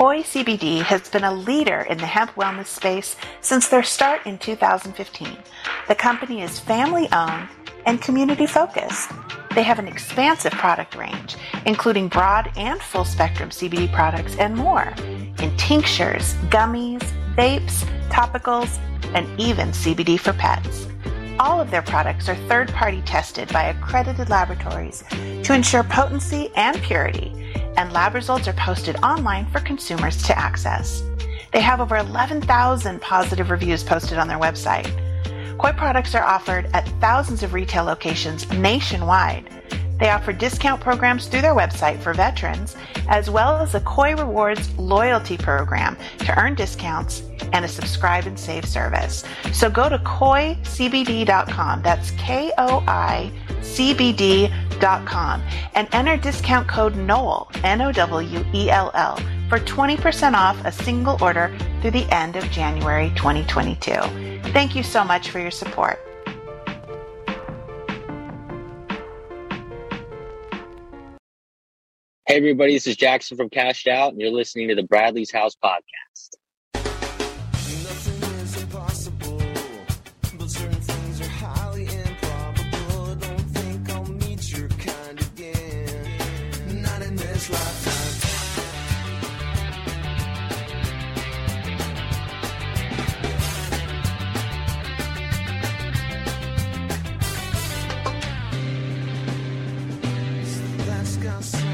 Koi CBD has been a leader in the hemp wellness space since their start in 2015. The company is family owned and community focused. They have an expansive product range, including broad and full spectrum CBD products and more in tinctures, gummies, vapes, topicals, and even CBD for pets. All of their products are third party tested by accredited laboratories to ensure potency and purity, and lab results are posted online for consumers to access. They have over 11,000 positive reviews posted on their website. Koi products are offered at thousands of retail locations nationwide. They offer discount programs through their website for veterans, as well as a Koi Rewards loyalty program to earn discounts and a subscribe and save service. So go to koicbd.com. That's K O I C B D.com and enter discount code NOWELL, N O W E L L, for 20% off a single order through the end of January 2022. Thank you so much for your support. Hey, everybody, this is Jackson from Cashed Out, and you're listening to the Bradley's House podcast.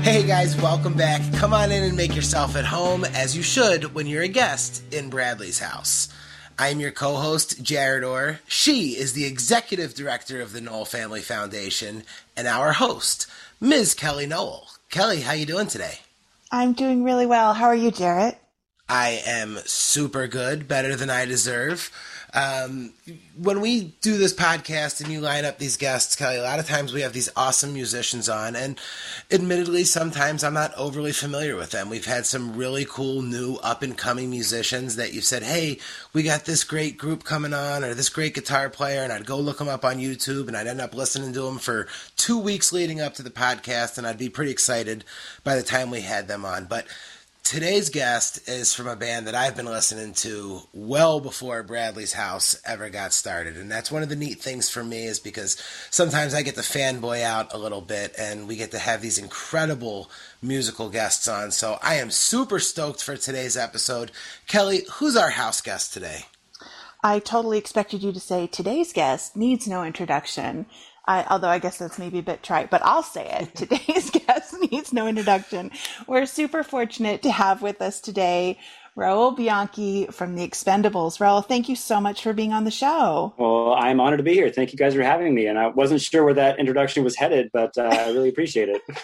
Hey guys, welcome back. Come on in and make yourself at home, as you should when you're a guest in Bradley's house. I'm your co-host, Jared Orr. She is the executive director of the Nowell Family Foundation, and our host, Ms. Kelly Nowell. Kelly, how you doing today? I'm doing really well. How are you, Jarrett? I am super good, better than I deserve. Um, when we do this podcast and you line up these guests, Kelly, a lot of times we have these awesome musicians on, and admittedly, sometimes I'm not overly familiar with them. We've had some really cool new up and coming musicians that you said, "Hey, we got this great group coming on, or this great guitar player," and I'd go look them up on YouTube, and I'd end up listening to them for two weeks leading up to the podcast, and I'd be pretty excited by the time we had them on, but. Today's guest is from a band that I've been listening to well before Bradley's House ever got started. And that's one of the neat things for me is because sometimes I get to fanboy out a little bit and we get to have these incredible musical guests on. So I am super stoked for today's episode. Kelly, who's our house guest today? I totally expected you to say today's guest needs no introduction. I, although I guess that's maybe a bit trite, but I'll say it. Today's guest needs no introduction. We're super fortunate to have with us today Raul Bianchi from the Expendables. Raul, thank you so much for being on the show. Well, I'm honored to be here. Thank you guys for having me. And I wasn't sure where that introduction was headed, but uh, I really appreciate it.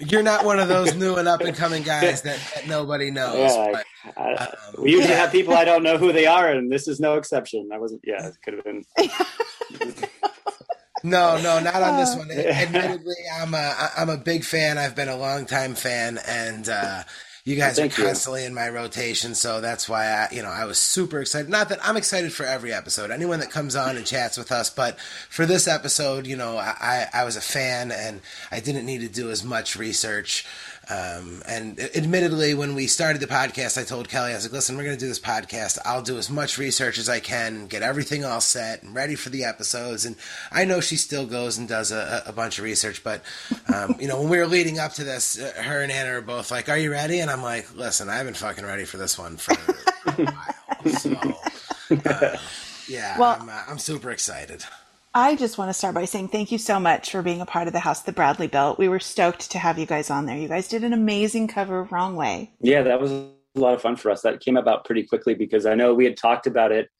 You're not one of those new and up and coming guys that, that nobody knows. Yeah, but, I, um, we usually yeah. have people I don't know who they are, and this is no exception. I wasn't. Yeah, it could have been. No, no, not on this Uh. one. Admittedly, I'm a I'm a big fan. I've been a long time fan, and uh, you guys Thank are you. constantly in my rotation. So that's why I, you know, I was super excited. Not that I'm excited for every episode, anyone that comes on and chats with us, but for this episode, you know, I I was a fan, and I didn't need to do as much research. Um, and admittedly, when we started the podcast, I told Kelly, I was like, listen, we're going to do this podcast. I'll do as much research as I can, get everything all set and ready for the episodes. And I know she still goes and does a, a bunch of research. But, um, you know, when we were leading up to this, uh, her and Anna are both like, are you ready? And I'm like, listen, I've been fucking ready for this one for a while. So, uh, yeah, Well- I'm, uh, I'm super excited. I just want to start by saying thank you so much for being a part of the house that Bradley built. We were stoked to have you guys on there. You guys did an amazing cover of Wrong Way. Yeah, that was a lot of fun for us. That came about pretty quickly because I know we had talked about it,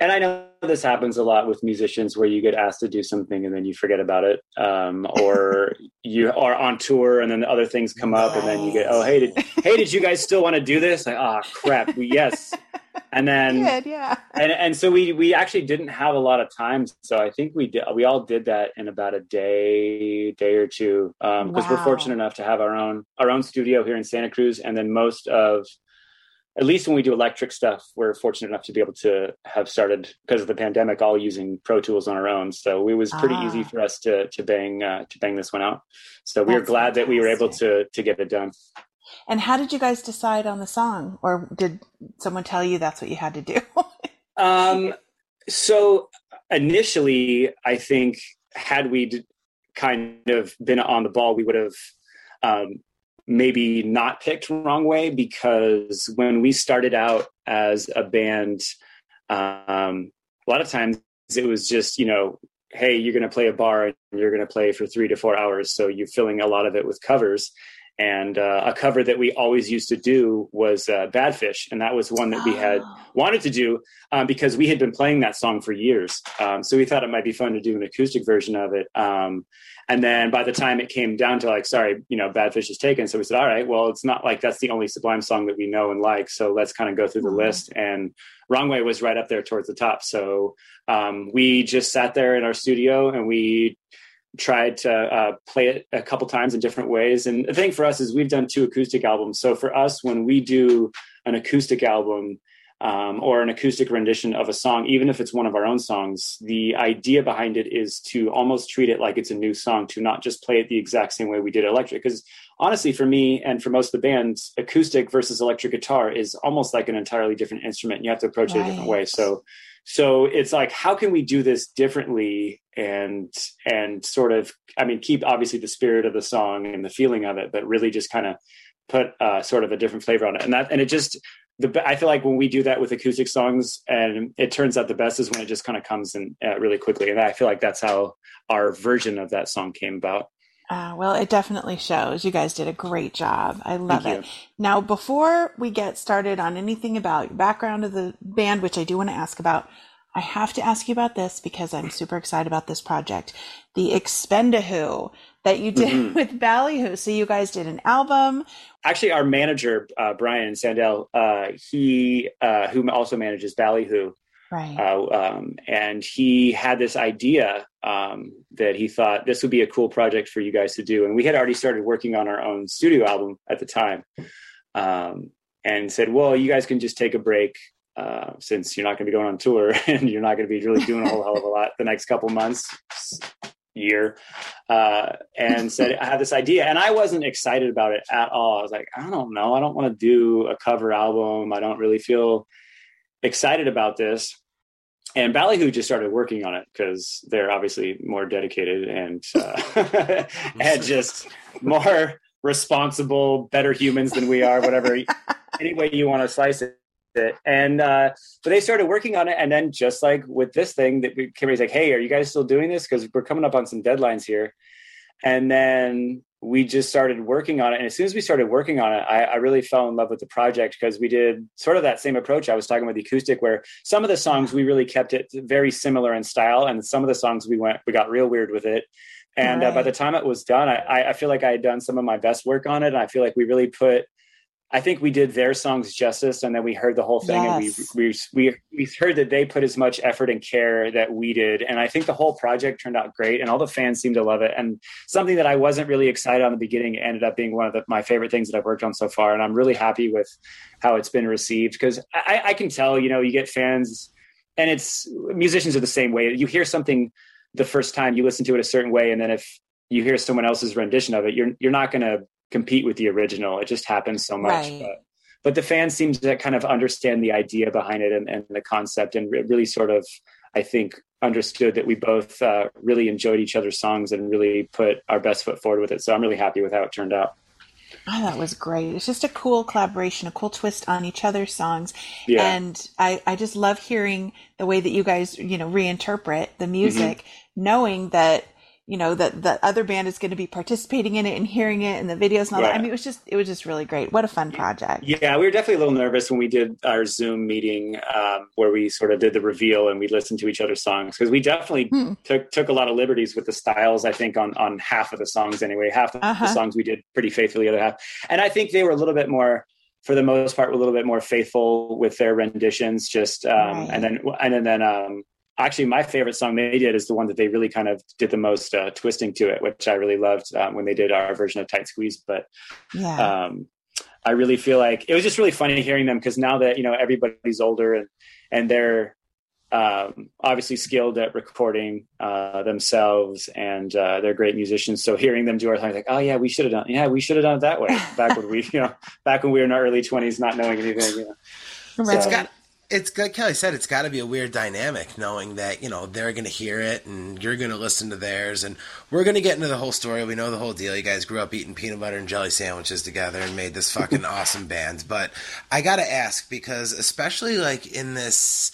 and I know this happens a lot with musicians where you get asked to do something and then you forget about it, um, or you are on tour and then other things come up and then you get, oh hey, did hey did you guys still want to do this? Like, ah, crap, we, yes. And then Good, yeah. and and so we we actually didn't have a lot of time. So i think we did we all did that in about a day day or two because we're fortunate enough to have our own our own studio here in santa cruz. And then most of at least when we do electric stuff we're fortunate enough to be able to have started because of the pandemic all using pro tools on our own. So it was pretty Ah. easy for us to to bang uh, to bang this one out. So we were glad that we were able to to get it done And how did you guys decide on the song, or did someone tell you that's what you had to do? Um, so initially, I think had we kind of been on the ball, we would have um, maybe not picked the wrong way because when we started out as a band, um, a lot of times it was just you know, hey, you're going to play a bar and you're going to play for three to four hours, so you're filling a lot of it with covers. And uh, a cover that we always used to do was uh, Badfish, and that was one that we had Oh. wanted to do um, because we had been playing that song for years. Um, so we thought it might be fun to do an acoustic version of it. Um, and then by the time it came down to like, sorry, you know, Badfish is taken. So we said, all right, well, it's not like that's the only Sublime song that we know and like. So let's kind of go through the Mhm. list. And Wrong Way was right up there towards the top. So um, we just sat there in our studio and we tried to uh, play it a couple times in different ways. And the thing for us is we've done two acoustic albums. So for us, when we do an acoustic album um, or an acoustic rendition of a song, even if it's one of our own songs, the idea behind it is to almost treat it like it's a new song, to not just play it the exact same way we did electric. Because honestly, for me and for most of the bands, acoustic versus electric guitar is almost like an entirely different instrument. And You have to approach it a different way. So so it's like how can we do this differently and and sort of i mean keep obviously the spirit of the song and the feeling of it but really just kind of put uh, sort of a different flavor on it and that and it just the i feel like when we do that with acoustic songs and it turns out the best is when it just kind of comes in uh, really quickly and i feel like that's how our version of that song came about Uh, well, it definitely shows. You guys did a great job. I love Thank it. Now, before we get started on anything about your background of the band, which I do want to ask about, I have to ask you about this because I'm super excited about this project. The Expendahoo that you did Mhm. with Ballyhoo. So you guys did an album. actually our manager uh, brian sandell uh, he uh, who also manages ballyhoo Right. uh, um, and he had this idea um, that he thought this would be a cool project for you guys to do. And we had already started working on our own studio album at the time, um, and said, "Well, you guys can just take a break uh, since you're not going to be going on tour and you're not going to be really doing a whole hell of a lot the next couple months." Year uh and said i have this idea and i wasn't excited about it at all i was like i don't know i don't want to do a cover album i don't really feel excited about this and Ballyhoo just started working on it because they're obviously more dedicated and uh, and just more responsible, better humans than we are. Whatever, any way you want to slice it. And uh, but they started working on it, and then just like with this thing, that we Kimberly's like, "Hey, are you guys still doing this? Because we're coming up on some deadlines here." And then we just started working on it. And as soon as we started working on it, I, I really fell in love with the project because we did sort of that same approach I was talking about the acoustic, where some of the songs we really kept it very similar in style, and some of the songs we went we got real weird with it. And uh, by the time it was done, I, I feel like I had done some of my best work on it, and I feel like we really put. I think we did their songs justice, and then we heard the whole thing, Yes. and we, we we we heard that they put as much effort and care that we did, and I think the whole project turned out great, and all the fans seemed to love it. And something that I wasn't really excited on the beginning ended up being one of the, my favorite things that I've worked on so far, and I'm really happy with how it's been received because I, I can tell, you know, you get fans, and it's musicians are the same way. You hear something the first time, you listen to it a certain way, and then if you hear someone else's rendition of it, you're you're not going to compete with the original. It just happens so much. Right. But, but the fans seem to kind of understand the idea behind it and, and the concept, and re- really sort of, I think, understood that we both uh, really enjoyed each other's songs and really put our best foot forward with it. So I'm really happy with how it turned out. Oh, that was great. It's just a cool collaboration, a cool twist on each other's songs. Yeah. And I, I just love hearing the way that you guys, you know, reinterpret the Mm-hmm. music, knowing that, you know, that the other band is going to be participating in it and hearing it and the videos and all that. I mean, it was just, it was just really great. What a fun project. Yeah, we were definitely a little nervous when we did our Zoom meeting um, where we sort of did the reveal and we listened to each other's songs because we definitely Hmm. took took a lot of liberties with the styles. I think on on half of the songs anyway, half of Uh-huh. the songs we did pretty faithfully, the other half, and I think they were a little bit more. For the most part, were a little bit more faithful with their renditions. Just um, Right. and then and then um, actually, my favorite song they did is the one that they really kind of did the most uh, twisting to it, which I really loved um, when they did our version of Tight Squeeze. But Yeah. um, I really feel like it was just really funny hearing them because now that you know everybody's older and and they're um, obviously skilled at recording uh, themselves, and uh, they're great musicians. So hearing them do our thing, like, oh yeah, we should have done, yeah, we should have done it that way back when we, you know, back when we were in our early twenties, not knowing anything. You know. It's So- got it's like Kelly said, it's got to be a weird dynamic knowing that you know they're going to hear it and you're going to listen to theirs, and we're going to get into the whole story. We know the whole deal. You guys grew up eating peanut butter and jelly sandwiches together and made this fucking awesome band. But I got to ask because especially like in this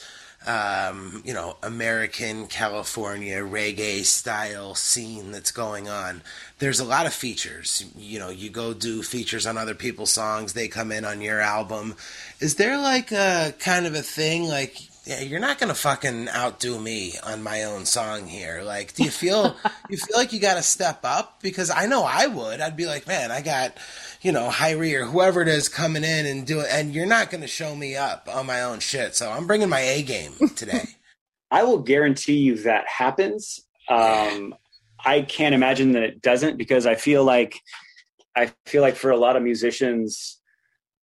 um, you know, American California reggae style scene that's going on. There's a lot of features. You know, you go do features on other people's songs, they come in on your album. Is there like a kind of a thing like yeah, you're not gonna fucking outdo me on my own song here. Like, do you feel you feel like you got to step up? Because I know I would. I'd be like, man, I got, you know, HIRIE or whoever it is coming in and do it, and you're not gonna show me up on my own shit. So I'm bringing my A game today. I will guarantee you that happens. Um, I can't imagine that it doesn't because I feel like I feel like for a lot of musicians,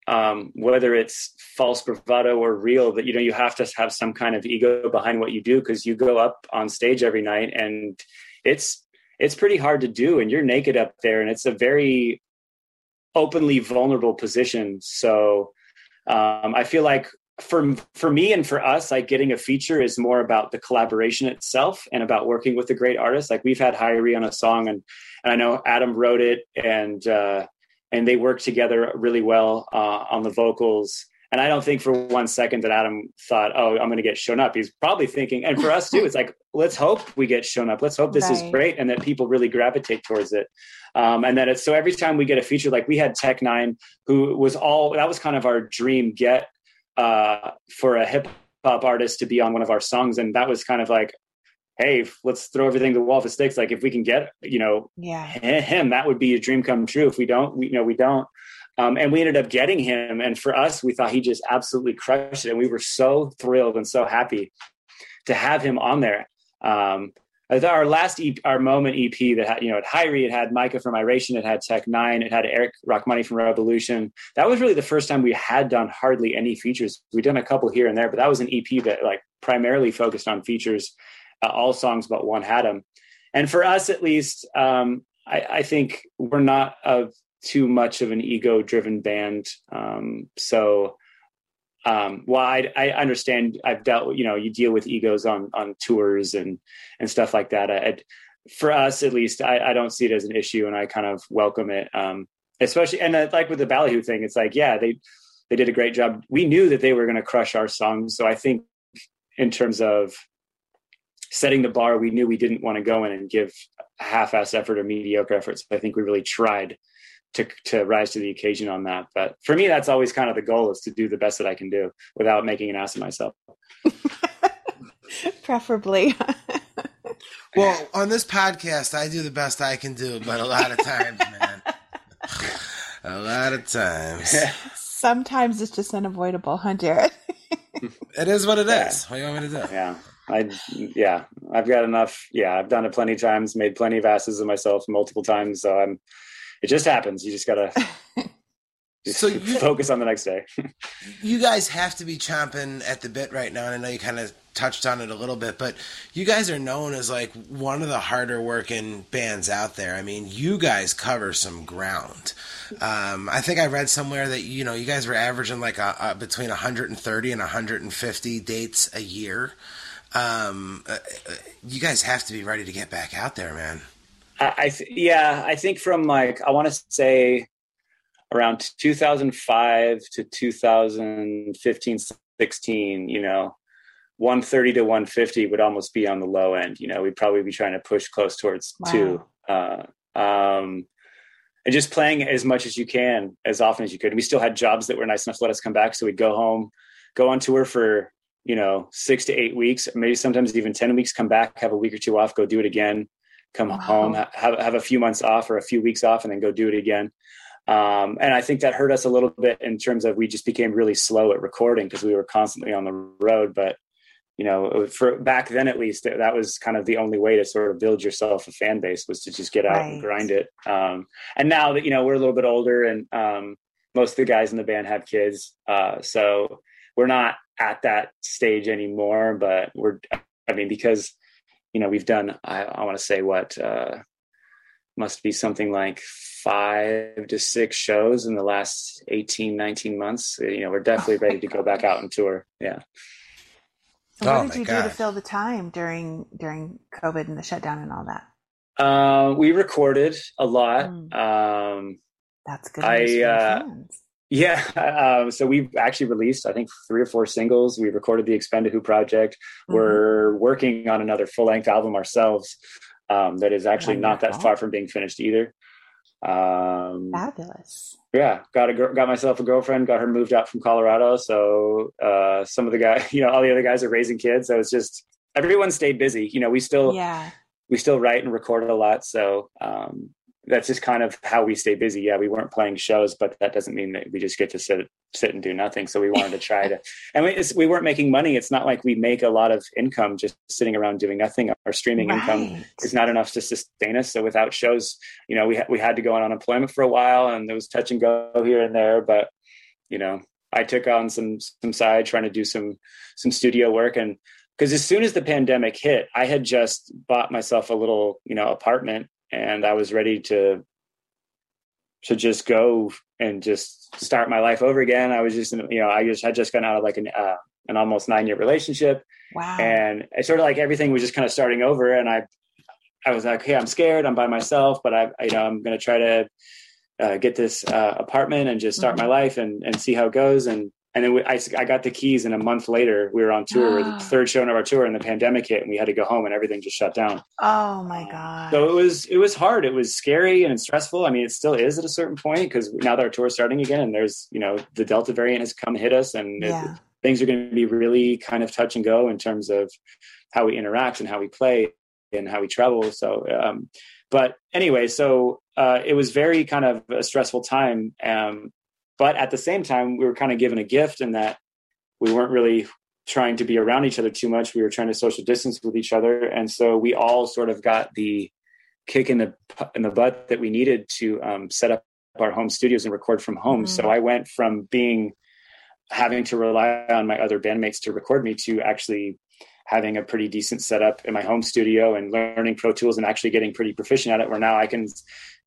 um, whether it's false bravado or real, that you know you have to have some kind of ego behind what you do because you go up on stage every night and it's it's pretty hard to do and you're naked up there and it's a very openly vulnerable position. So um, I feel like for for me and for us, like getting a feature is more about the collaboration itself and about working with a great artist. Like we've had HIRIE on a song, and and I know Adam wrote it, and uh, and they worked together really well uh, on the vocals. And I don't think for one second that Adam thought, "Oh, I'm going to get shown up." He's probably thinking, and for us too, it's like, let's hope we get shown up. Let's hope this is great, and that people really gravitate towards it. Um, and that it's so every time we get a feature, like we had Tech N9ne, who was all that was kind of our dream get uh, for a hip hop artist to be on one of our songs, and that was kind of like, hey, let's throw everything to the wall for sticks. Like if we can get, you know, Yeah. him, that would be a dream come true. If we don't, we you know we don't. Um, and we ended up getting him, and for us, we thought he just absolutely crushed it, and we were so thrilled and so happy to have him on there. Um, I thought our last EP, our moment EP that had, you know, it had HIRIE, it had Micah from Iration, it had Tech N9ne, it had Eric Rachmany from Rebelution. That was really the first time we had done hardly any features. We'd done a couple here and there, but that was an EP that like primarily focused on features. Uh, all songs but one had them. And for us, at least, um, I, I think we're not a too much of an ego-driven band. Um, so um, while I, I understand I've dealt you know, you deal with egos on, on tours and, and stuff like that. I, I'd- for us, at least, I, I don't see it as an issue and I kind of welcome it. Um, especially, and uh, like with the Ballyhoo thing, it's like, yeah, they, they did a great job. We knew that they were going to crush our songs. So I think in terms of setting the bar, we knew we didn't want to go in and give a half-ass effort or mediocre efforts. I think we really tried to to rise to the occasion on that. But for me, that's always kind of the goal is to do the best that I can do without making an ass of myself. Preferably. Well, on this podcast, I do the best I can do, but a lot of times, man, a lot of times, Sometimes it's just unavoidable, huh, Jared? it is what it Yeah. is. What do you want me to do? Yeah. I yeah, I've got enough. Yeah, I've done it plenty of times, made plenty of asses of myself multiple times. So I'm. It just happens. You just gotta just So you- focus on the next day. You guys have to be chomping at the bit right now, and I know you kind of touched on it a little bit, but you guys are known as like one of the harder working bands out there. I mean, you guys cover some ground. Um, I think I read somewhere that you know you guys were averaging like a, a, between 130 and 150 dates a year. Um, uh, uh, you guys have to be ready to get back out there, man. I, I th- yeah, I think from like I want to say around 2005 to 2015, 16. You know, 130 to 150 would almost be on the low end. You know, we'd probably be trying to push close towards Wow. two. Uh, um, and just playing as much as you can, as often as you could. We still had jobs that were nice enough to let us come back, so we'd go home, go on tour for you know six to eight weeks, maybe sometimes even ten weeks. Come back, have a week or two off, go do it again. Come Wow. home, ha- have have a few months off or a few weeks off, and then go do it again. Um, and I think that hurt us a little bit in terms of we just became really slow at recording because we were constantly on the road. But you know, for back then at least, that was kind of the only way to sort of build yourself a fan base was to just get out and grind it. Um, and now that you know we're a little bit older, and um, most of the guys in the band have kids, uh, so we're not at that stage anymore, but we're, I mean, because, you know, we've done, I, I want to say what, uh, must be something like five to six shows in the last 18, 19 months. You know, we're definitely ready to go back out and tour. Yeah. So what Oh did my you do to fill the time during during COVID and the shutdown and all that? Uh, we recorded a lot. Mm. Um, That's good. I, for uh, fans. Yeah, um, so we've actually released, I think, three or four singles. We recorded the Expendahoo project. Mhm. We're working on another full length album ourselves. Um, that is actually not that far from being finished either. Um, Fabulous. yeah, got a got myself a girlfriend. Got her moved out from Colorado. So uh, some of the guys, you know, all the other guys are raising kids. So it's just everyone stayed busy. You know, we still Yeah. we still write and record a lot. So um, that's just kind of how we stay busy. Yeah, we weren't playing shows, but that doesn't mean that we just get to sit sit and do nothing. So we wanted to try to, and we, we weren't making money. It's not like we make a lot of income just sitting around doing nothing. Our streaming income is not enough to sustain us. So without shows, you know, we ha- we had to go on unemployment for a while, and there was touch and go here and there. But you know, I took on some some side trying to do some some studio work and because as soon as the pandemic hit, I had just bought myself a little, you know, apartment and I was ready to to just go and just start my life over again. I was just, you know, I just had just gotten out of like an uh, an almost nine year relationship, Wow. and it's sort of like everything was just kind of starting over. And I, I was like, hey, I'm scared. I'm by myself, but I, you know, I'm going to try to uh, get this uh, apartment and just start my life and and see how it goes. And and then we, I, I got the keys, and a month later we were on tour, the third show of our tour, and the pandemic hit, and we had to go home, and everything just shut down. oh my god. So it was it was hard. It was scary and stressful. I mean, it still is at a certain point because now that our tour is starting again, and there's you know the Delta variant has come hit us, and it- things are going to be really kind of touch and go in terms of how we interact and how we play and how we travel. So, um, but anyway, so uh, it was very kind of a stressful time. Um, but at the same time, we were kind of given a gift in that we weren't really trying to be around each other too much. We were trying to social distance with each other, and so we all sort of got the kick in the in the butt that we needed to um, set up our home studios and record from home. Mhm. So I went from being having to rely on my other bandmates to record me to actually having a pretty decent setup in my home studio and learning Pro Tools and actually getting pretty proficient at it. Where now I can,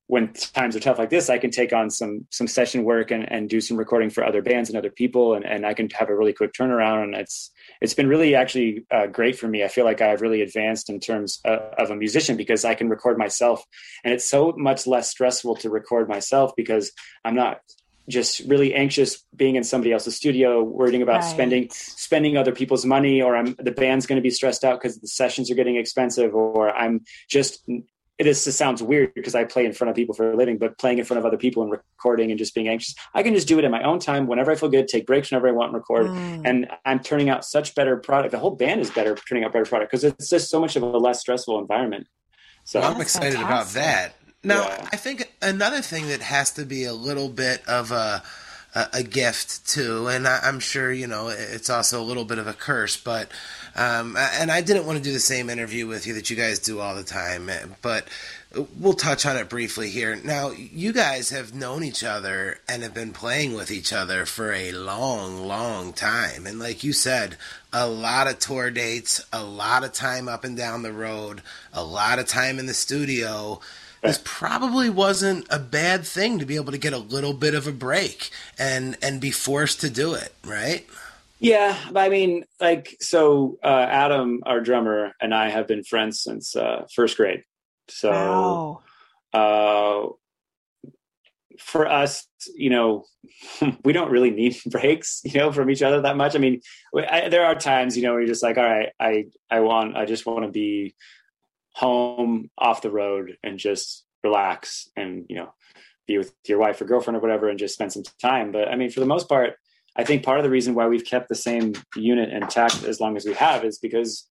when times are tough like this, I can take on some some session work and, and do some recording for other bands and other people, and, and I can have a really quick turnaround. And it's it's been really actually uh, great for me. I feel like I've really advanced in terms of, of a musician because I can record myself, and it's so much less stressful to record myself because I'm not just really anxious being in somebody else's studio, worrying about Right. spending spending other people's money, or I'm the band's going to be stressed out because the sessions are getting expensive, or I'm just it is just sounds weird because I play in front of people for a living, but playing in front of other people and recording and just being anxious, I can just do it in my own time whenever I feel good, take breaks whenever I want and record. Mm. And I'm turning out such better product. The whole band is better turning out better product because it's just so much of a less stressful environment. So I'm That's excited about that. Now, Yeah. I think another thing that has to be a little bit of a a, a gift too, and I, I'm sure you know it's also a little bit of a curse. But um, and I didn't want to do the same interview with you that you guys do all the time, but we'll touch on it briefly here. Now, you guys have known each other and have been playing with each other for a long, long time, and like you said, a lot of tour dates, a lot of time up and down the road, a lot of time in the studio. This probably wasn't a bad thing to be able to get a little bit of a break and and be forced to do it, right? Yeah, but I mean, like, so uh, Adam, our drummer, and I have been friends since uh, first grade. So wow. uh, for us, you know, we don't really need breaks, you know, from each other that much. I mean, I, there are times, you know, where you're just like, all right, I, I want, I just want to be home off the road and just relax and, you know, be with your wife or girlfriend or whatever and just spend some time. But I mean, for the most part, I think part of the reason why we've kept the same unit intact as long as we have is because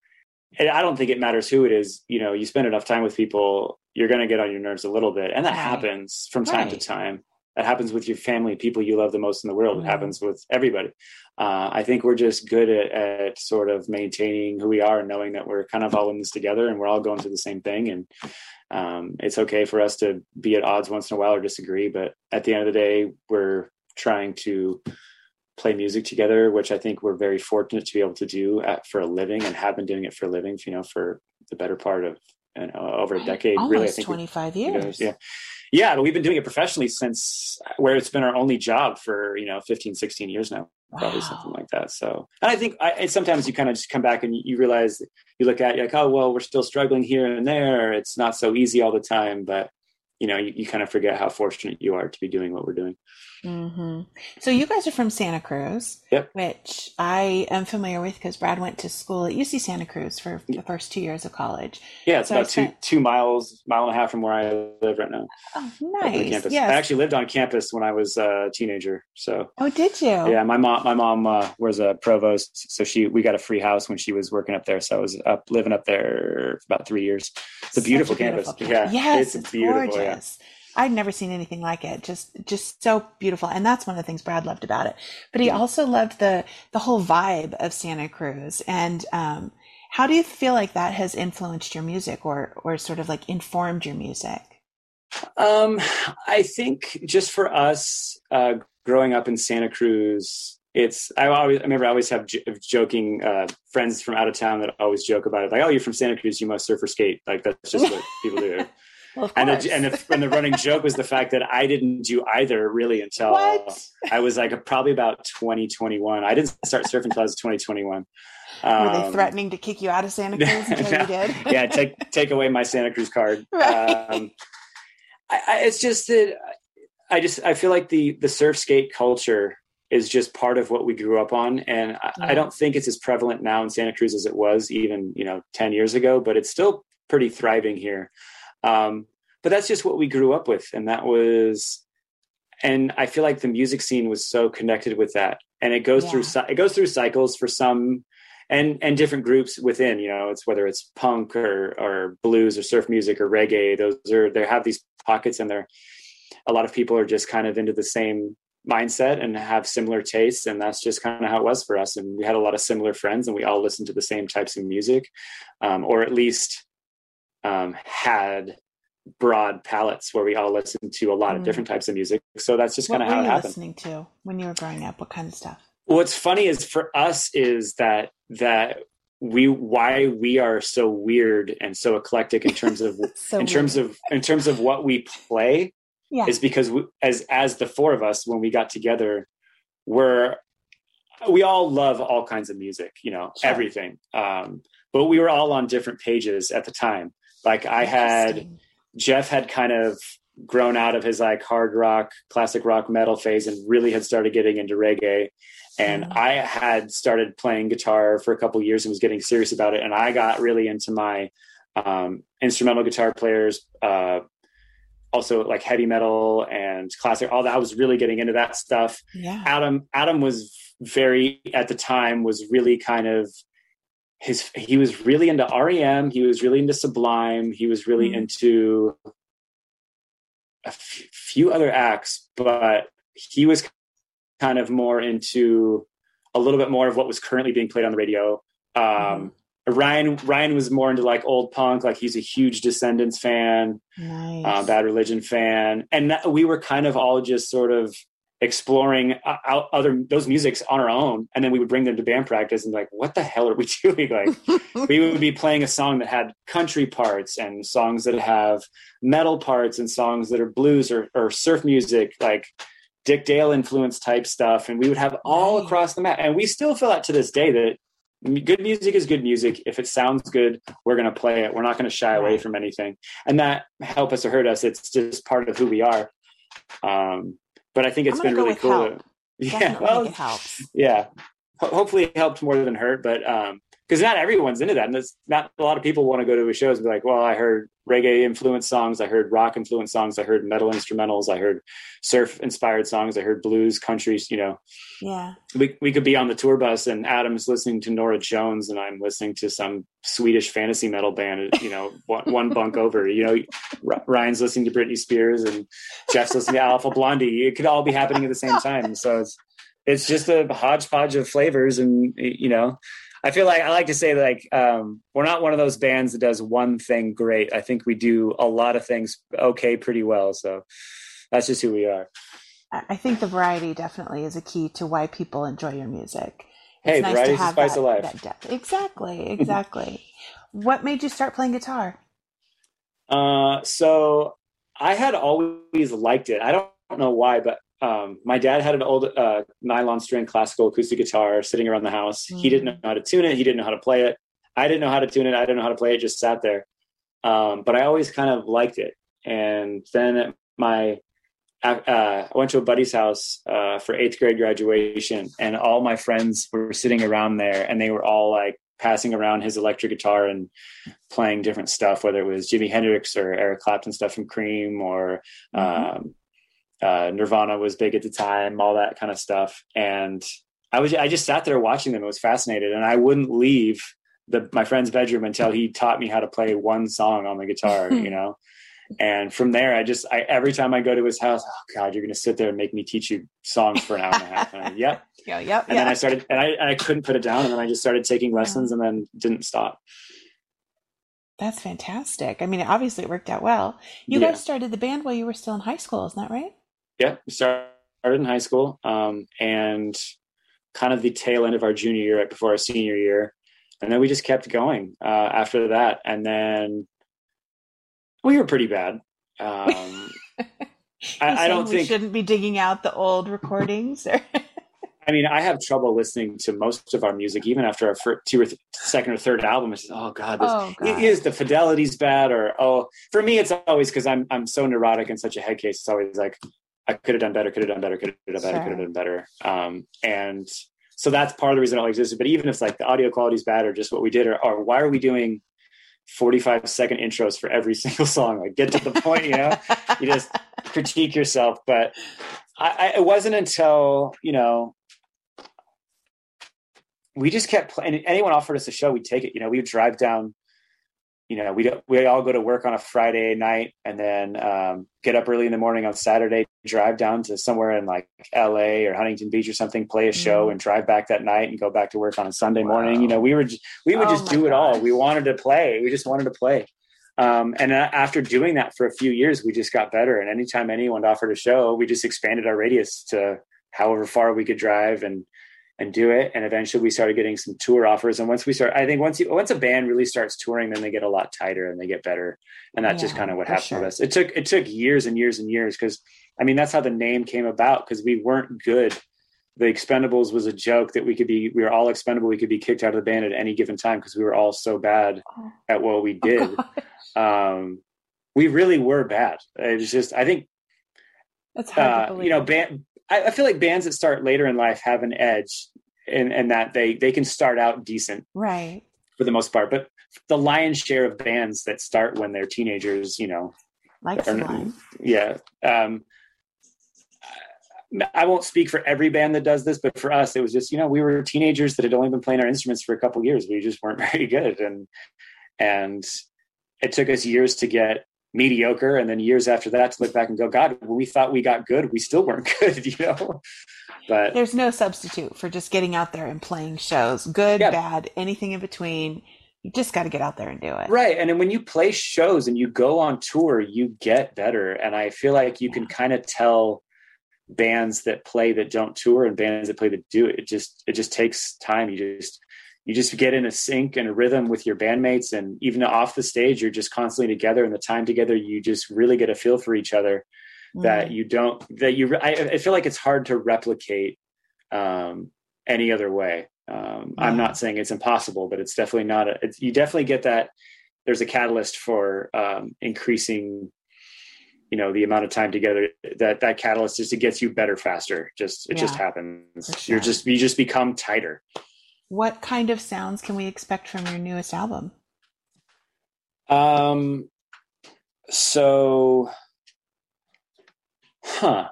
I don't think it matters who it is. You know, you spend enough time with people, you're going to get on your nerves a little bit. And that Right. happens from time to time. That happens with your family, people you love the most in the world. It happens with everybody. Uh, I think we're just good at, at sort of maintaining who we are and knowing that we're kind of all in this together and we're all going through the same thing. And um, it's okay for us to be at odds once in a while or disagree. But at the end of the day, we're trying to play music together, which I think we're very fortunate to be able to do at, for a living and have been doing it for a living, you know, for the better part of know, over a decade. Almost really, I think we- 25 you know, years. yeah. Yeah, but we've been doing it professionally since where it's been our only job for, you know, 15, 16 years now, probably Wow. something like that. So, and I think I, sometimes you kind of just come back and you realize you look at, you're like, oh, well, we're still struggling here and there. It's not so easy all the time, but you know, you, you kind of forget how fortunate you are to be doing what we're doing. hmm So you guys are from Santa Cruz, Yep. which I am familiar with because Brad went to school at UC Santa Cruz for the first two years of college. Yeah, it's So about two spent- two miles, mile and a half from where I live right now. Oh, up on the nice. campus. Yes. I actually lived on campus when I was a teenager. So oh, did you? yeah, my mom my mom uh, was a provost, so she we got a free house when she was working up there. So I was up living up there for about three years. It's a Such beautiful campus. Yeah, Yes, it's, it's, beautiful. Yeah. Gorgeous. I'd never seen anything like it. Just, just so beautiful, and that's one of the things Brad loved about it. But he also loved the the whole vibe of Santa Cruz. And um, how do you feel like that has influenced your music, or or sort of like informed your music? Um, I think just for us, uh, growing up in Santa Cruz, it's I always I remember I always have j- joking uh, friends from out of town that always joke about it, like, "Oh, you're from Santa Cruz, you must surf or skate." Like that's just what people do. Well, And the, and, the, and the running joke was the fact that I didn't do either really until what? I was like probably about 2021. I didn't start surfing until I was 2021. Were they Um, threatening to kick you out of Santa Cruz until no. you did? yeah, take take away my Santa Cruz card. Right. Um, I, I, it's just that I just I feel like the the surf skate culture is just part of what we grew up on, and I, Yeah. I don't think it's as prevalent now in Santa Cruz as it was even you know ten years ago. But it's still pretty thriving here. Um, but that's just what we grew up with, and that was. And I feel like the music scene was so connected with that, and it goes through Yeah. cy- it goes through cycles for some and and different groups within you know it's whether it's punk or or blues or surf music or reggae those are they have these pockets and they're a lot of people are just kind of into the same mindset and have similar tastes and that's just kind of how it was for us and we had a lot of similar friends and we all listened to the same types of music um, or at least um, had broad palettes where we all listened to a lot of Mm. different types of music so that's just kind of how it happened listening to when you were growing up? What kind of stuff? what's funny is for us is that that we why we are so weird and so eclectic in terms of So in terms of in terms of what we play yeah, is because we, as as the four of us when we got together we're we all love all kinds of music you know Sure. everything um but we were all on different pages at the time like i had Jeff had kind of grown out of his like hard rock, classic rock metal phase and really had started getting into reggae. And Mhm. I had started playing guitar for a couple years and was getting serious about it. And I got really into my um, instrumental guitar players, uh, also like heavy metal and classic, all that. I was really getting into that stuff. yeah, Adam Adam was very at the time was really kind of his he was really into REM, he was really into Sublime, he was really Mhm. into a f- few other acts, but he was kind of more into a little bit more of what was currently being played on the radio. Um, Ryan Ryan was more into like old punk, like he's a huge Descendents fan nice. uh, Bad Religion fan, and that, we were kind of all just sort of exploring uh, out other those musics on our own, and then we would bring them to band practice and like, what the hell are we doing? Like we would be playing a song that had country parts and songs that have metal parts and songs that are blues or, or surf music, like Dick Dale influence type stuff, and we would have all across the map. And we still feel that to this day that good music is good music. If it sounds good, we're going to play it. We're not going to shy away from anything. And that help us or hurt us. It's just part of who we are. Um, but I think it's been really cool. to- yeah, well, it helps. yeah. Hopefully it helped more than hurt, but um, because not everyone's into that, and it's not a lot of people want to go to a shows and be like, "Well, I heard reggae influenced songs, I heard rock influenced songs, I heard metal instrumentals, I heard surf inspired songs, I heard blues, countries." You know, Yeah, we we could be on the tour bus and Adam's listening to Norah Jones and I'm listening to some Swedish fantasy metal band, you know, one, one bunk over. You know, Ryan's listening to Britney Spears and Jeff's listening to Alpha Blondy. It could all be happening at the same time. So it's it's just a hodgepodge of flavors, and you know. I feel like I like to say like um, we're not one of those bands that does one thing great. I think we do a lot of things okay, pretty well. So that's just who we are. I think the variety definitely is a key to why people enjoy your music. Hey, variety's the spice that, of life. depth. Exactly, exactly. what made you start playing guitar? Uh, so I had always liked it. I don't know why, but um, my dad had an old uh, nylon string classical acoustic guitar sitting around the house. He didn't know how to tune it. He didn't know how to play it. I didn't know how to tune it. I didn't know how to play it. Just sat there. Um, but I always kind of liked it. And then at my uh, I went to a buddy's house uh, for eighth grade graduation, and all my friends were sitting around there, and they were all like passing around his electric guitar and playing different stuff, whether it was Jimi Hendrix or Eric Clapton stuff from Cream or um, uh, Nirvana was big at the time, all that kind of stuff. And I was I just sat there watching them. I was fascinated, and I wouldn't leave the my friend's bedroom until he taught me how to play one song on the guitar. you know. And from there, I just I every time I go to his house, oh God, you're going to sit there and make me teach you songs for an hour and a half. And I, yep. Yeah, yep, And yeah. then I started, and I, and I couldn't put it down, and then I just started taking lessons, and then didn't stop. That's fantastic. I mean, obviously it worked out well. You Yeah. guys started the band while you were still in high school, isn't that right? Yeah, we started in high school, um, and kind of the tail end of our junior year, right before our senior year, and then we just kept going uh, after that, and then we were pretty bad. Um, I, I don't think we shouldn't be digging out the old recordings. Or... I mean, I have trouble listening to most of our music, even after our first, two or th- second or third album. It's oh god, this Oh, God. it is the fidelity's bad, or oh, for me, it's always because I'm I'm so neurotic and such a head case. It's always like I could have done better, could have done better, could have done better, Sure. could have done better. Um, and so that's part of the reason it all existed. But even if like the audio quality is bad, or just what we did, or, or why are we doing 45 second intros for every single song? Like, get to the point, you know you just critique yourself. But I, I, it wasn't until you know we just kept playing. Anyone offered us a show, we'd take it. You know, we would drive down. You know, we we all go to work on a Friday night and then um, get up early in the morning on Saturday, drive down to somewhere in like L.A. or Huntington Beach or something, play a show, Mm. and drive back that night and go back to work on a Sunday morning. You know, we were just, we would Oh just do it all. We wanted to play. We just wanted to play. Um, and after doing that for a few years, we just got better. And anytime anyone offered a show, we just expanded our radius to however far we could drive and and do it. And eventually, we started getting some tour offers. And once we start, I think once you once a band really starts touring, then they get a lot tighter and they get better. And that's just kind of what happened sure. with us. It took it took years and years and years because I mean that's how the name came about because we weren't good. The Expendables was a joke that we could be we were all expendable. We could be kicked out of the band at any given time because we were all so bad Oh. at what we did um, we really were bad. It was just, I think, That's hard uh, you know, band, I, I feel like bands that start later in life have an edge in, in that they, they can start out decent right. for the most part, but the lion's share of bands that start when they're teenagers, you know, Like yeah. Um, I won't speak for every band that does this, but for us, it was just, you know, we were teenagers that had only been playing our instruments for a couple years. We just weren't very good. And, and it took us years to get mediocre. And then years after that to look back and go, God, when we thought we got good, we still weren't good, you know? But There's no substitute for just getting out there and playing shows. Good, Yeah. bad, anything in between. You just got to get out there and do it. Right. And then when you play shows and you go on tour, you get better. And I feel like you can kind of tell bands that play that don't tour and bands that play that do it. It just it just takes time. You just you just get in a sync and a rhythm with your bandmates and even off the stage you're just constantly together and the time together you just really get a feel for each other that Mm. you don't that you I, I feel like it's hard to replicate um any other way. Um i'm not saying it's impossible but it's definitely not a it's, you definitely get that there's a catalyst for um increasing you know the amount of time together that that catalyst just it gets you better faster. Just it just happens. For you're just you just become tighter What kind of sounds can we expect from your newest album? Um, so, huh?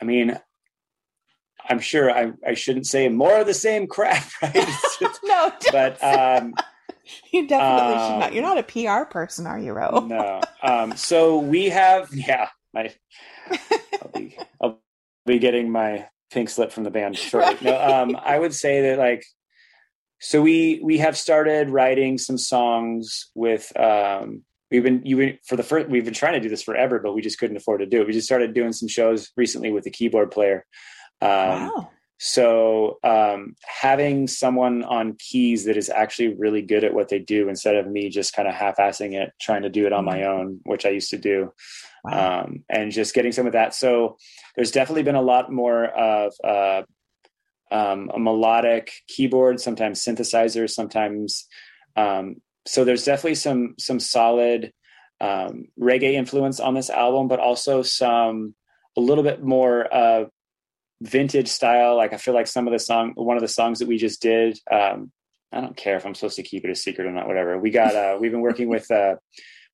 I mean, I'm sure I, I shouldn't say more of the same crap, right? No, but um, you definitely should not. um, You're not a PR person, are you, Ro? no. Um, so we have, yeah, my, I'll be, I'll be getting my pink slip from the band shortly. No, um, I would say that like, so we we have started writing some songs with um, we've been you for the first we've been trying to do this forever, but we just couldn't afford to do it. We just started doing some shows recently with a keyboard player. Um, wow. So um, having someone on keys that is actually really good at what they do instead of me just kind of half-assing it, trying to do it on my own, which I used to do, Wow. um, and just getting some of that. So there's definitely been a lot more of uh, um, a melodic keyboard, sometimes synthesizers, sometimes. Um, so there's definitely some some solid um, reggae influence on this album, but also some a little bit more uh, vintage style. Like I feel like some of the song, one of the songs that we just did. Um, I don't care if I'm supposed to keep it a secret or not. Whatever. We got. Uh, we've been working with uh,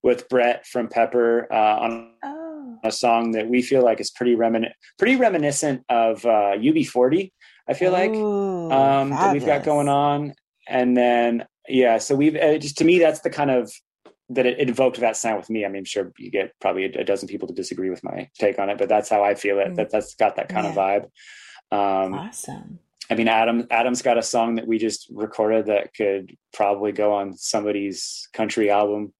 with Brett from Pepper uh, on oh. a song that we feel like is pretty remin- pretty reminiscent of uh, UB40. I feel like Ooh, um, that we've got going on, and then yeah, so we've uh, just to me that's the kind of that it, it evoked that sound with me. I mean, I'm sure you get probably a, a dozen people to disagree with my take on it, but that's how I feel it. Mm. That that's got that kind of vibe. Um, Awesome. I mean, Adam Adam's got a song that we just recorded that could probably go on somebody's country album.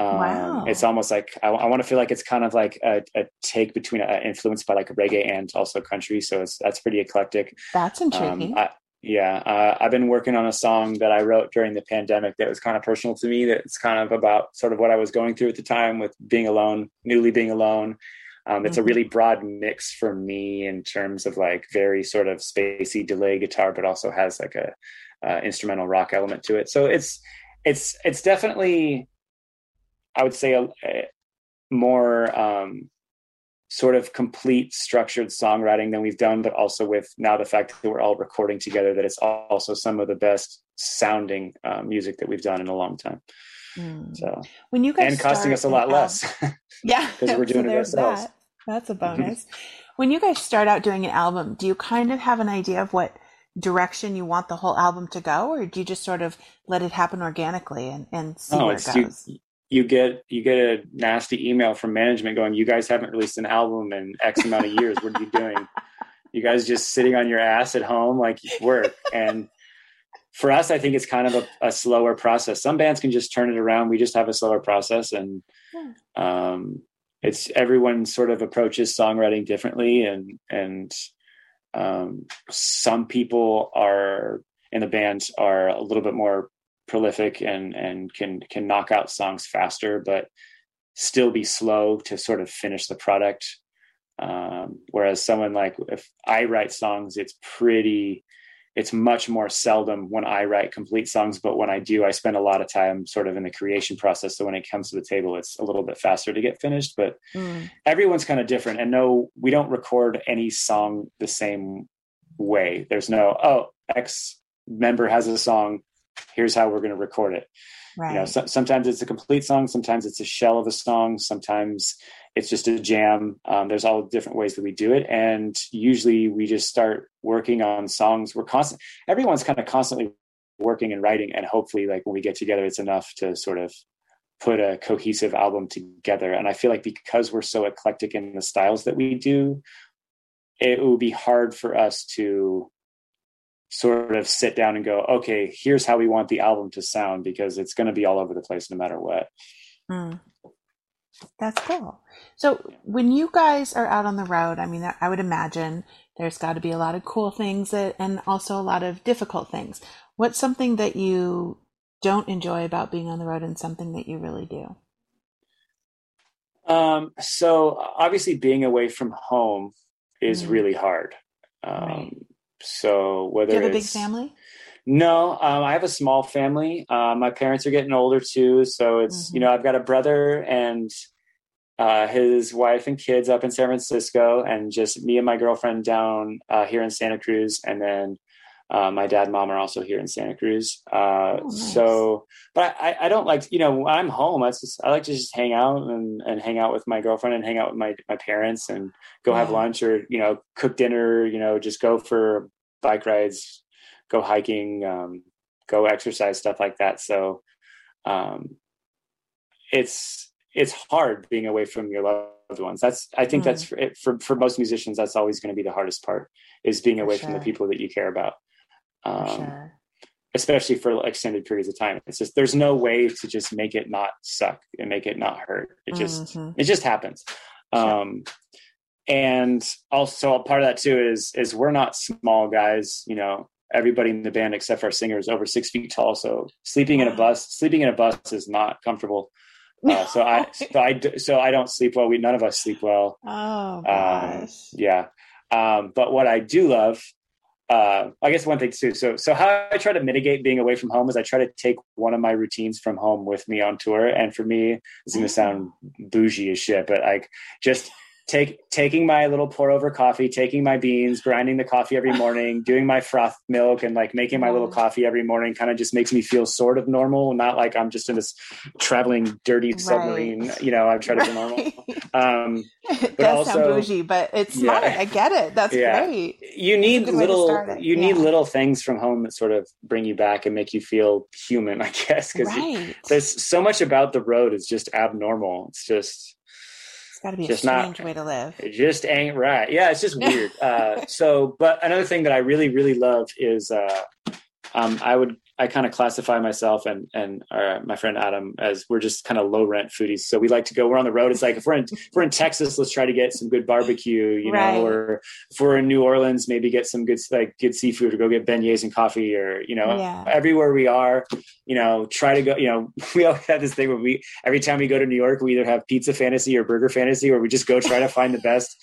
Um, Wow. It's almost like I, want to feel like it's kind of like a, a take between uh, influenced by like reggae and also country. So it's that's pretty eclectic. That's intriguing. Um, I, yeah, uh, I've been working on a song that I wrote during the pandemic that was kind of personal to me. That's kind of about sort of what I was going through at the time with being alone, newly being alone. Um, it's a Mhm. really broad mix for me in terms of like very sort of spacey delay guitar, but also has like a uh, instrumental rock element to it. So it's it's it's definitely, I would say, a, a more um, sort of complete structured songwriting than we've done, but also with now the fact that we're all recording together, that it's also some of the best sounding uh, music that we've done in a long time. Mm. So when you guys and costing us a lot album- less. Yeah, 'Cause we're doing it there's ourselves. That. That's a bonus. when you guys start out doing an album, do you kind of have an idea of what direction you want the whole album to go, or do you just sort of let it happen organically and, and see No, where it it's you, goes? You get you get a nasty email from management going, "You guys haven't released an album in X amount of years. What are you doing? You guys just sitting on your ass at home like work." And for us, I think it's kind of a, a slower process. Some bands can just turn it around. We just have a slower process, and um, it's everyone sort of approaches songwriting differently, and and um, some people are in the band are a little bit more prolific and and can can knock out songs faster, but still be slow to sort of finish the product. Um, whereas someone like if I write songs, it's pretty it's much more seldom when I write complete songs, but when I do, I spend a lot of time sort of in the creation process. So when it comes to the table, it's a little bit faster to get finished, but Mm. everyone's kind of different. And no, we don't record any song the same way. There's no, oh, X member has a song. Here's how we're going to record it. Right. you know so, sometimes it's a complete song sometimes it's a shell of a song sometimes it's just a jam. Um, there's all different ways that we do it and usually we just start working on songs. We're constant everyone's kind of constantly working and writing and hopefully like when we get together it's enough to sort of put a cohesive album together. And i feel like because we're so eclectic in the styles that we do it would be hard for us to sort of sit down and go, okay, here's how we want the album to sound because it's going to be all over the place no matter what. Mm. That's cool. So when you guys are out on the road, I mean, I would imagine there's got to be a lot of cool things that, and also a lot of difficult things. What's something that you don't enjoy about being on the road and something that you really do? Um, so obviously being away from home is Mhm. really hard. Um, Right. So whether Do you have a big family? No, um, I have a small family. Uh, my parents are getting older too, so it's Mhm. you know I've got a brother and uh, his wife and kids up in San Francisco, and just me and my girlfriend down uh, here in Santa Cruz, and then uh, my dad and mom are also here in Santa Cruz. Uh, Oh, nice. So, but I, I don't like you know when I'm home. I just I like to just hang out and, and hang out with my girlfriend and hang out with my my parents and go have lunch or you know cook dinner. You know just go for bike rides go hiking, um, go exercise, stuff like that. So um, it's it's hard being away from your loved ones. That's I think Mm. that's for, it, for for most musicians. That's always going to be the hardest part is being For away from the people that you care about. Um, sure. especially for extended periods of time. It's just there's no way to just make it not suck and make it not hurt. It just Mhm. it just happens. Sure. Um, and also part of that too is is we're not small guys. You know, everybody in the band except for our singer is over six feet tall. So sleeping in a bus, sleeping in a bus is not comfortable. Uh, so I so I so I don't sleep well. We none of us sleep well. oh gosh. Yeah. Um, but what I do love, uh, I guess one thing too. So, so how I try to mitigate being away from home is I try to take one of my routines from home with me on tour. And for me, it's going to sound bougie as shit, but like just take taking my little pour over coffee, taking my beans, grinding the coffee every morning, doing my froth milk, and like making my little Mm. coffee every morning. Kind of just makes me feel sort of normal, not like I'm just in this traveling dirty submarine. Right. You know, I've tried to be normal. Um, it but does sound bougie, but it's Yeah. I get it. That's Yeah. great. you need good way to little you need little things from home that sort of bring you back and make you feel human i guess because Right. there's so much about the road is just abnormal it's just got to be a just not- strange way to live. it just ain't right yeah it's just weird uh so but another thing that i really really love is uh um i would i kind of classify myself and and uh, my friend adam as we're just kind of low rent foodies so we like to go we're on the road it's like if we're in if we're in texas let's try to get some good barbecue you Right. know or if we're in new orleans maybe get some good like good seafood or go get beignets and coffee or you know Yeah. everywhere we are you know try to go you know we always have this thing where we every time we go to new york we either have pizza fantasy or burger fantasy or we just go try to find the best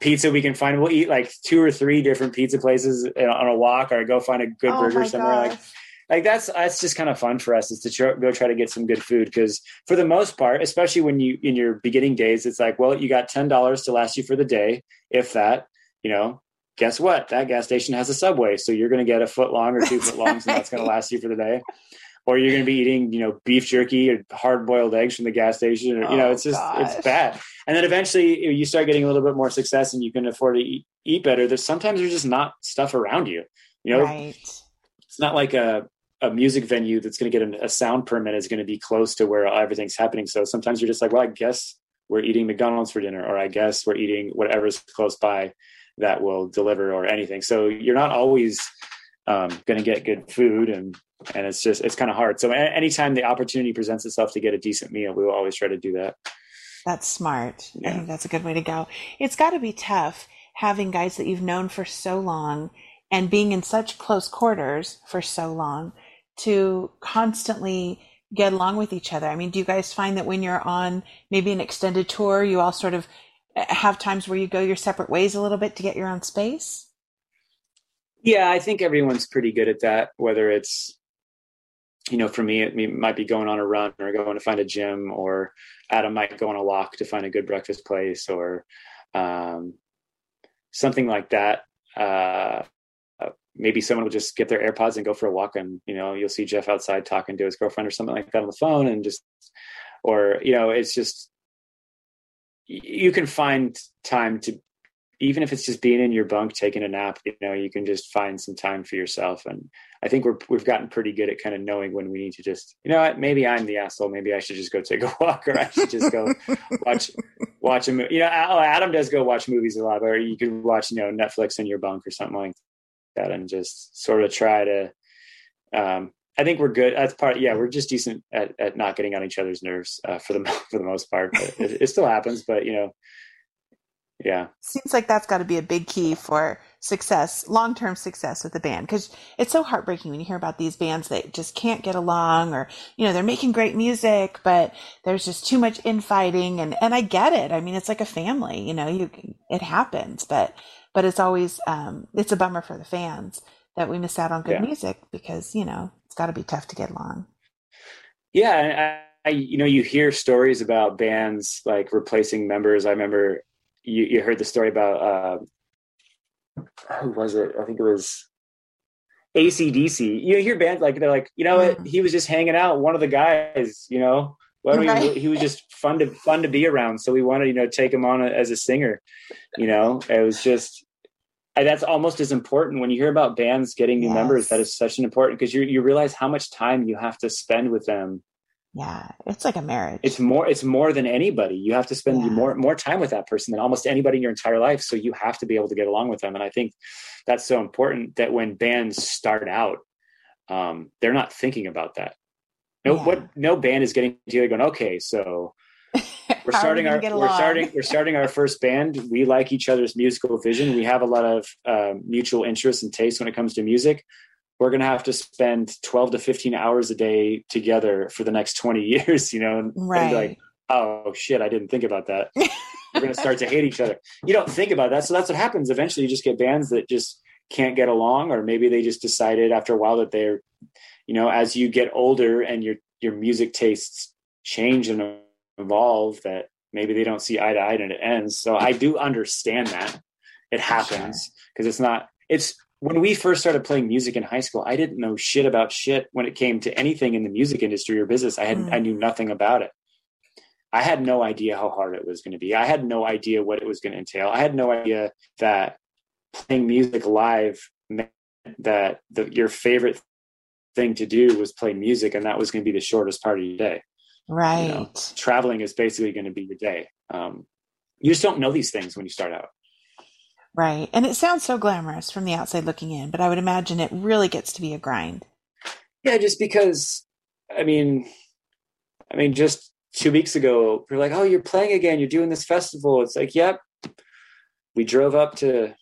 pizza we can find we'll eat like two or three different pizza places on a walk or go find a good oh burger somewhere gosh. like that's that's just kind of fun for us is to tr- go try to get some good food because for the most part especially when you in your beginning days it's like well you got $10 to last you for the day if that you know guess what that gas station has a subway so you're going to get a foot long or two foot longs and that's going to last you for the day or you're going to be eating you know beef jerky or hard boiled eggs from the gas station or you know Oh, it's just gosh. it's bad and then eventually you start getting a little bit more success and you can afford to eat, eat better there's sometimes there's just not stuff around you you know right. it's not like a a music venue that's going to get an, a sound permit is going to be close to where everything's happening. So sometimes you're just like, well, I guess we're eating McDonald's for dinner, or I guess we're eating whatever's close by that will deliver or anything. So you're not always um, going to get good food, and and it's just it's kind of hard. So anytime the opportunity presents itself to get a decent meal, we will always try to do that. That's smart. I think that's a good way to go. It's got to be tough having guys that you've known for so long and being in such close quarters for so long to constantly get along with each other. I mean, do you guys find that when you're on maybe an extended tour, you all sort of uh, have times where you go your separate ways a little bit to get your own space? Yeah, I think everyone's pretty good at that. Whether it's, you know, for me, it might be going on a run or going to find a gym, or Adam might go on a walk to find a good breakfast place, or um, something like that. Uh, maybe someone will just get their AirPods and go for a walk, and you know, you'll see Jeff outside talking to his girlfriend or something like that on the phone, and just, or you know, it's just you can find time to even if it's just being in your bunk taking a nap you know you can just find some time for yourself. And i think we're we've gotten pretty good at kind of knowing when we need to just you know what? Maybe i'm the asshole. Maybe i should just go take a walk or i should just go watch watch a movie you know oh, adam does go watch movies a lot or you could watch you know netflix in your bunk or something like that and just sort of try to um I think we're good. That's part. Yeah, we're just decent at, at not getting on each other's nerves uh, for the for the most part. But it, it still happens. But you know, yeah, Seems like that's got to be a big key for success, long term success with the band. Because it's so heartbreaking when you hear about these bands that just can't get along, or you know they're making great music, but there's just too much infighting. And and I get it. I mean, it's like a family. You know, you it happens, but but it's always um, it's a bummer for the fans that we miss out on good Yeah. music because you know it's got to be tough to get along. Yeah, I, I, you know, you hear stories about bands like replacing members. I remember you, you heard the story about uh, who was it? I think it was ACDC. You hear bands like they're like, you know what? Mhm. He was just hanging out. One of the guys, you know, Right. we, he was just fun to fun to be around. So we wanted, you know, take him on as a singer. You know, it was just. And That's almost as important when you hear about bands getting new members. That is such an important because you you realize how much time you have to spend with them Yeah, it's like a marriage. it's more it's more than anybody you have to spend Yeah. more more time with that person than almost anybody in your entire life so you have to be able to get along with them and i think that's so important that when bands start out um, they're not thinking about that. No, Yeah. what no band is getting together going, okay, so we're How we starting our we're starting we're starting our first band. We like each other's musical vision. We have a lot of um, mutual interests and tastes when it comes to music. We're gonna have to spend twelve to fifteen hours a day together for the next twenty years. You know, and, and right. like, oh shit, I didn't think about that. We're gonna start to hate each other. You don't think about that, so that's what happens. Eventually, you just get bands that just can't get along, or maybe they just decided after a while that they're, you know, as you get older and your your music tastes change and evolve, that maybe they don't see eye to eye and it ends. So I do understand that it happens because it's not. It's when we first started playing music in high school. I didn't know shit about shit when it came to anything in the music industry or business. I had Mm. I knew nothing about it. I had no idea how hard it was going to be. I had no idea what it was going to entail. I had no idea that playing music live meant that the, your favorite thing to do was play music, and that was going to be the shortest part of your day. Right. know, Traveling is basically going to be your day. Um, you just don't know these things when you start out. Right. And it sounds so glamorous from the outside looking in, but I would imagine it really gets to be a grind. Yeah, just because. I mean, I mean, just two weeks ago, we're like, "Oh, you're playing again. You're doing this festival." It's like, "Yep." We drove up to,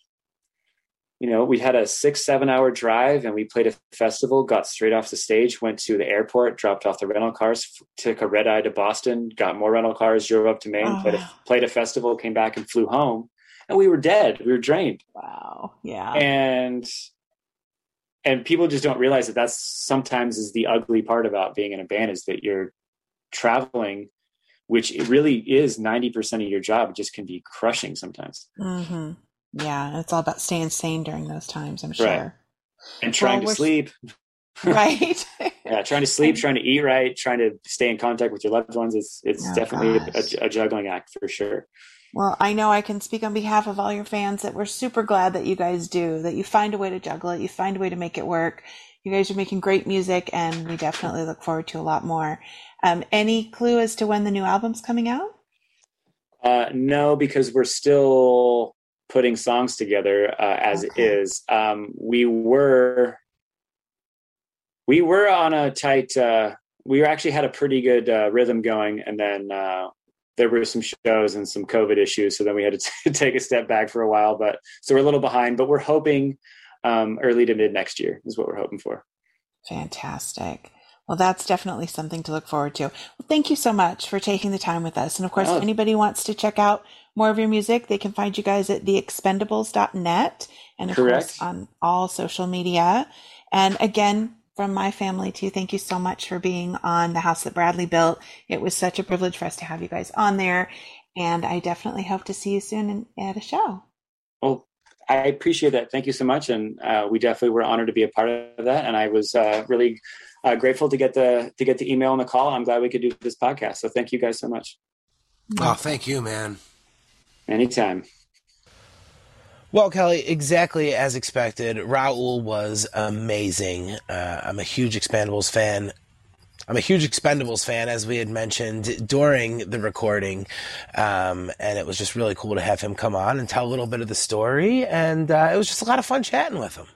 you know, we had a six, seven hour drive, and we played a festival. Got straight off the stage, went to the airport, dropped off the rental cars, took a red eye to Boston, got more rental cars, drove up to Maine, Oh, played a played a festival, came back, and flew home. And we were dead. We were drained. Wow. Yeah. and and people just don't realize that that's sometimes is the ugly part about being in a band is that you're traveling which it really is 90% of your job just can be crushing sometimes hmm Yeah. It's all about staying sane during those times, I'm sure. Right. and trying we're- to sleep Right. yeah trying to sleep trying to eat right trying to stay in contact with your loved ones it's it's Oh, definitely a, a juggling act for sure Well, I know I can speak on behalf of all your fans that we're super glad that you guys do, that you find a way to juggle it, you find a way to make it work. You guys are making great music, and we definitely look forward to a lot more. Um, any clue as to when the new album's coming out? Uh, no, because we're still putting songs together uh, as Okay. it is. Um, we were we were on a tight. Uh, we actually had a pretty good uh, rhythm going, and then uh, there were some shows and some COVID issues, so then we had to take a step back for a while. But so we're a little behind, but we're hoping um, early to mid next year is what we're hoping for. Fantastic. Well, that's definitely something to look forward to. Well, thank you so much for taking the time with us. And of course, Oh. if anybody wants to check out more of your music, they can find you guys at theexpendables.net and of Correct. course on all social media. And again, from my family too, thank you so much for being on the house that Bradley built. It was such a privilege for us to have you guys on there. And I definitely hope to see you soon in, at a show. Well, I appreciate that. Thank you so much, and uh, we definitely were honored to be a part of that. And I was uh, really uh, grateful to get the to get the email and the call. I'm glad we could do this podcast. So thank you guys so much. Oh, thank you, man. Anytime. Well, Kelly, exactly as expected, Raul was amazing. Uh, I'm a huge Expendables fan. I'm a huge Expendables fan, as we had mentioned during the recording, um, and it was just really cool to have him come on and tell a little bit of the story. And uh, it was just a lot of fun chatting with him.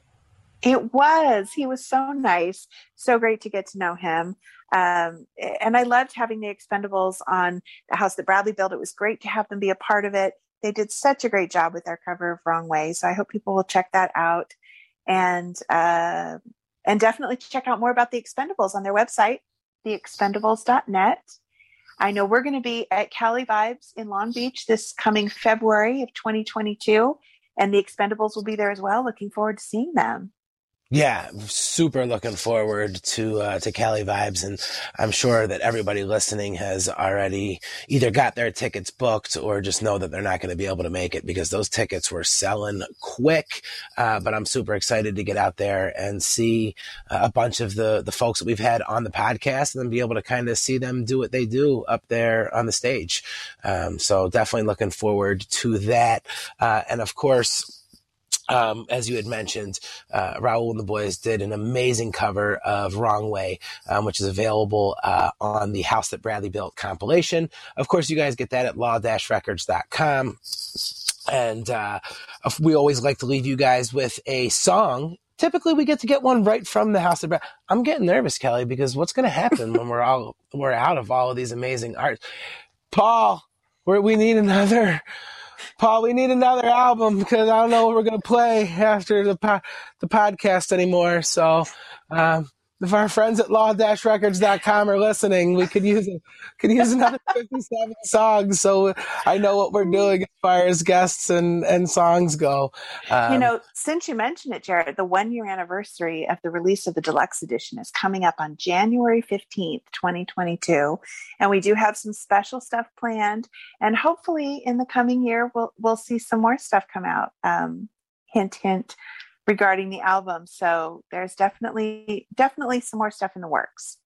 It was. He was so nice. So great to get to know him. Um, and I loved having the Expendables on the house that Bradley built. It was great to have them be a part of it. They did such a great job with their cover of Wrong Way. So I hope people will check that out. And uh, and definitely check out more about the Expendables on their website, theexpendables.net. I know we're going to be at Cali Vibes in Long Beach this coming February of 2022, and the Expendables will be there as well. Looking forward to seeing them. Yeah, super looking forward to uh, to Cali vibes, and I'm sure that everybody listening has already either got their tickets booked or just know that they're not going to be able to make it because those tickets were selling quick. Uh, but I'm super excited to get out there and see uh, a bunch of the the folks that we've had on the podcast, and then be able to kind of see them do what they do up there on the stage. Um, so definitely looking forward to that, uh, and of course. Um, as you had mentioned, uh, Raul and the boys did an amazing cover of Wrong Way, um, which is available uh, on the House That Bradley Built compilation. Of course, you guys get that at law-records.com. And uh, we always like to leave you guys with a song typically we get to get one right from the House of Brad. I'm getting nervous, Kelly, because what's going to happen when we're all we're out of all of these amazing arts? Paul, we need another. Paul, we need another album because I don't know what we're to play after the po- the podcast anymore. So, um, if our friends at law-records.com are listening, we could use could use another 57 songs so I know what we're doing as far as guests and, and songs go. Um, you know, since you mentioned it, Jared, the one year anniversary of the release of the deluxe edition is coming up on January 15th, 2022. And we do have some special stuff planned. And hopefully in the coming year, we'll, we'll see some more stuff come out. Um, hint, hint regarding the album. So there's definitely, definitely some more stuff in the works.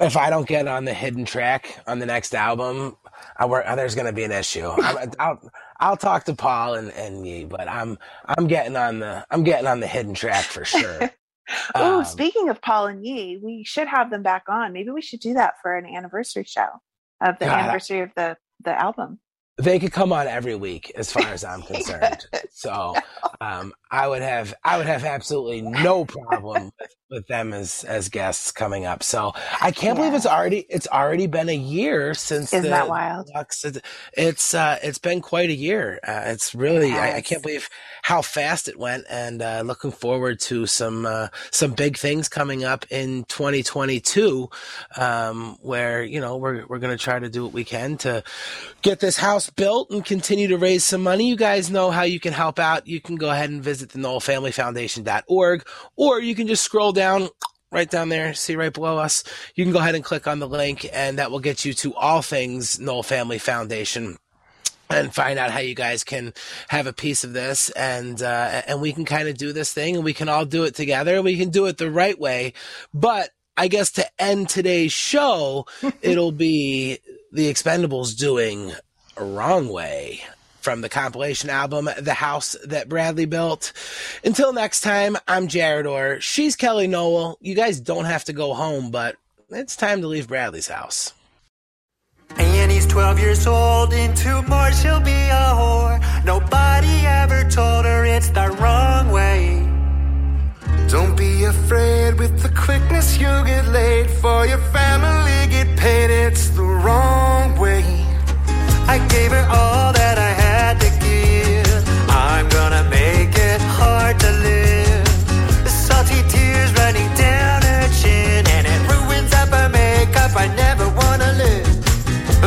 if I don't get on the hidden track on the next album, I work, there's going to be an issue. I'm, I'll, I'll talk to Paul and, and me, but I'm, I'm getting on the, I'm getting on the hidden track for sure. oh, Um, speaking of Paul and Yee, we should have them back on. Maybe we should do that for an anniversary show of the God, I- anniversary of the the album. They could come on every week as far as I'm concerned. So, um, I would have, I would have absolutely no problem with, with them as, as guests coming up. So I can't believe it's already, it's already been a year since Isn't the, that wild? It's, uh, it's been quite a year. Uh, it's really, I, I can't believe how fast it went and, uh, looking forward to some, uh, some big things coming up in 2022, um, where, you know, we're, we're going to try to do what we can to get this house built and continue to raise some money. You guys know how you can help out. You can go ahead and visit the NowellFamilyFoundation.org or you can just scroll down right down there, see right below us. You can go ahead and click on the link and that will get you to all things Nowell Family Foundation and find out how you guys can have a piece of this and uh, and we can kind of do this thing and we can all do it together we can do it the right way but i guess to end today's show it'll be the expendables doing a wrong way from the compilation album the house that bradley built until next time i'm jared or she's kelly nowell you guys don't have to go home but it's time to leave bradley's house And he's 12 years old, and two more she'll be a whore. Nobody ever told her it's the wrong way. Don't be afraid with the quickness you get laid for your family get paid. It's the wrong way. I gave her all that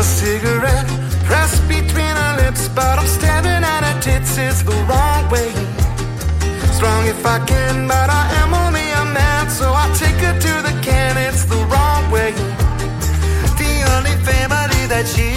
A cigarette pressed between her lips, but I'm staring at her tits. It's the wrong way. Strong if I can, but I am only a man, so I take her to the can. It's the wrong way. The only family that she's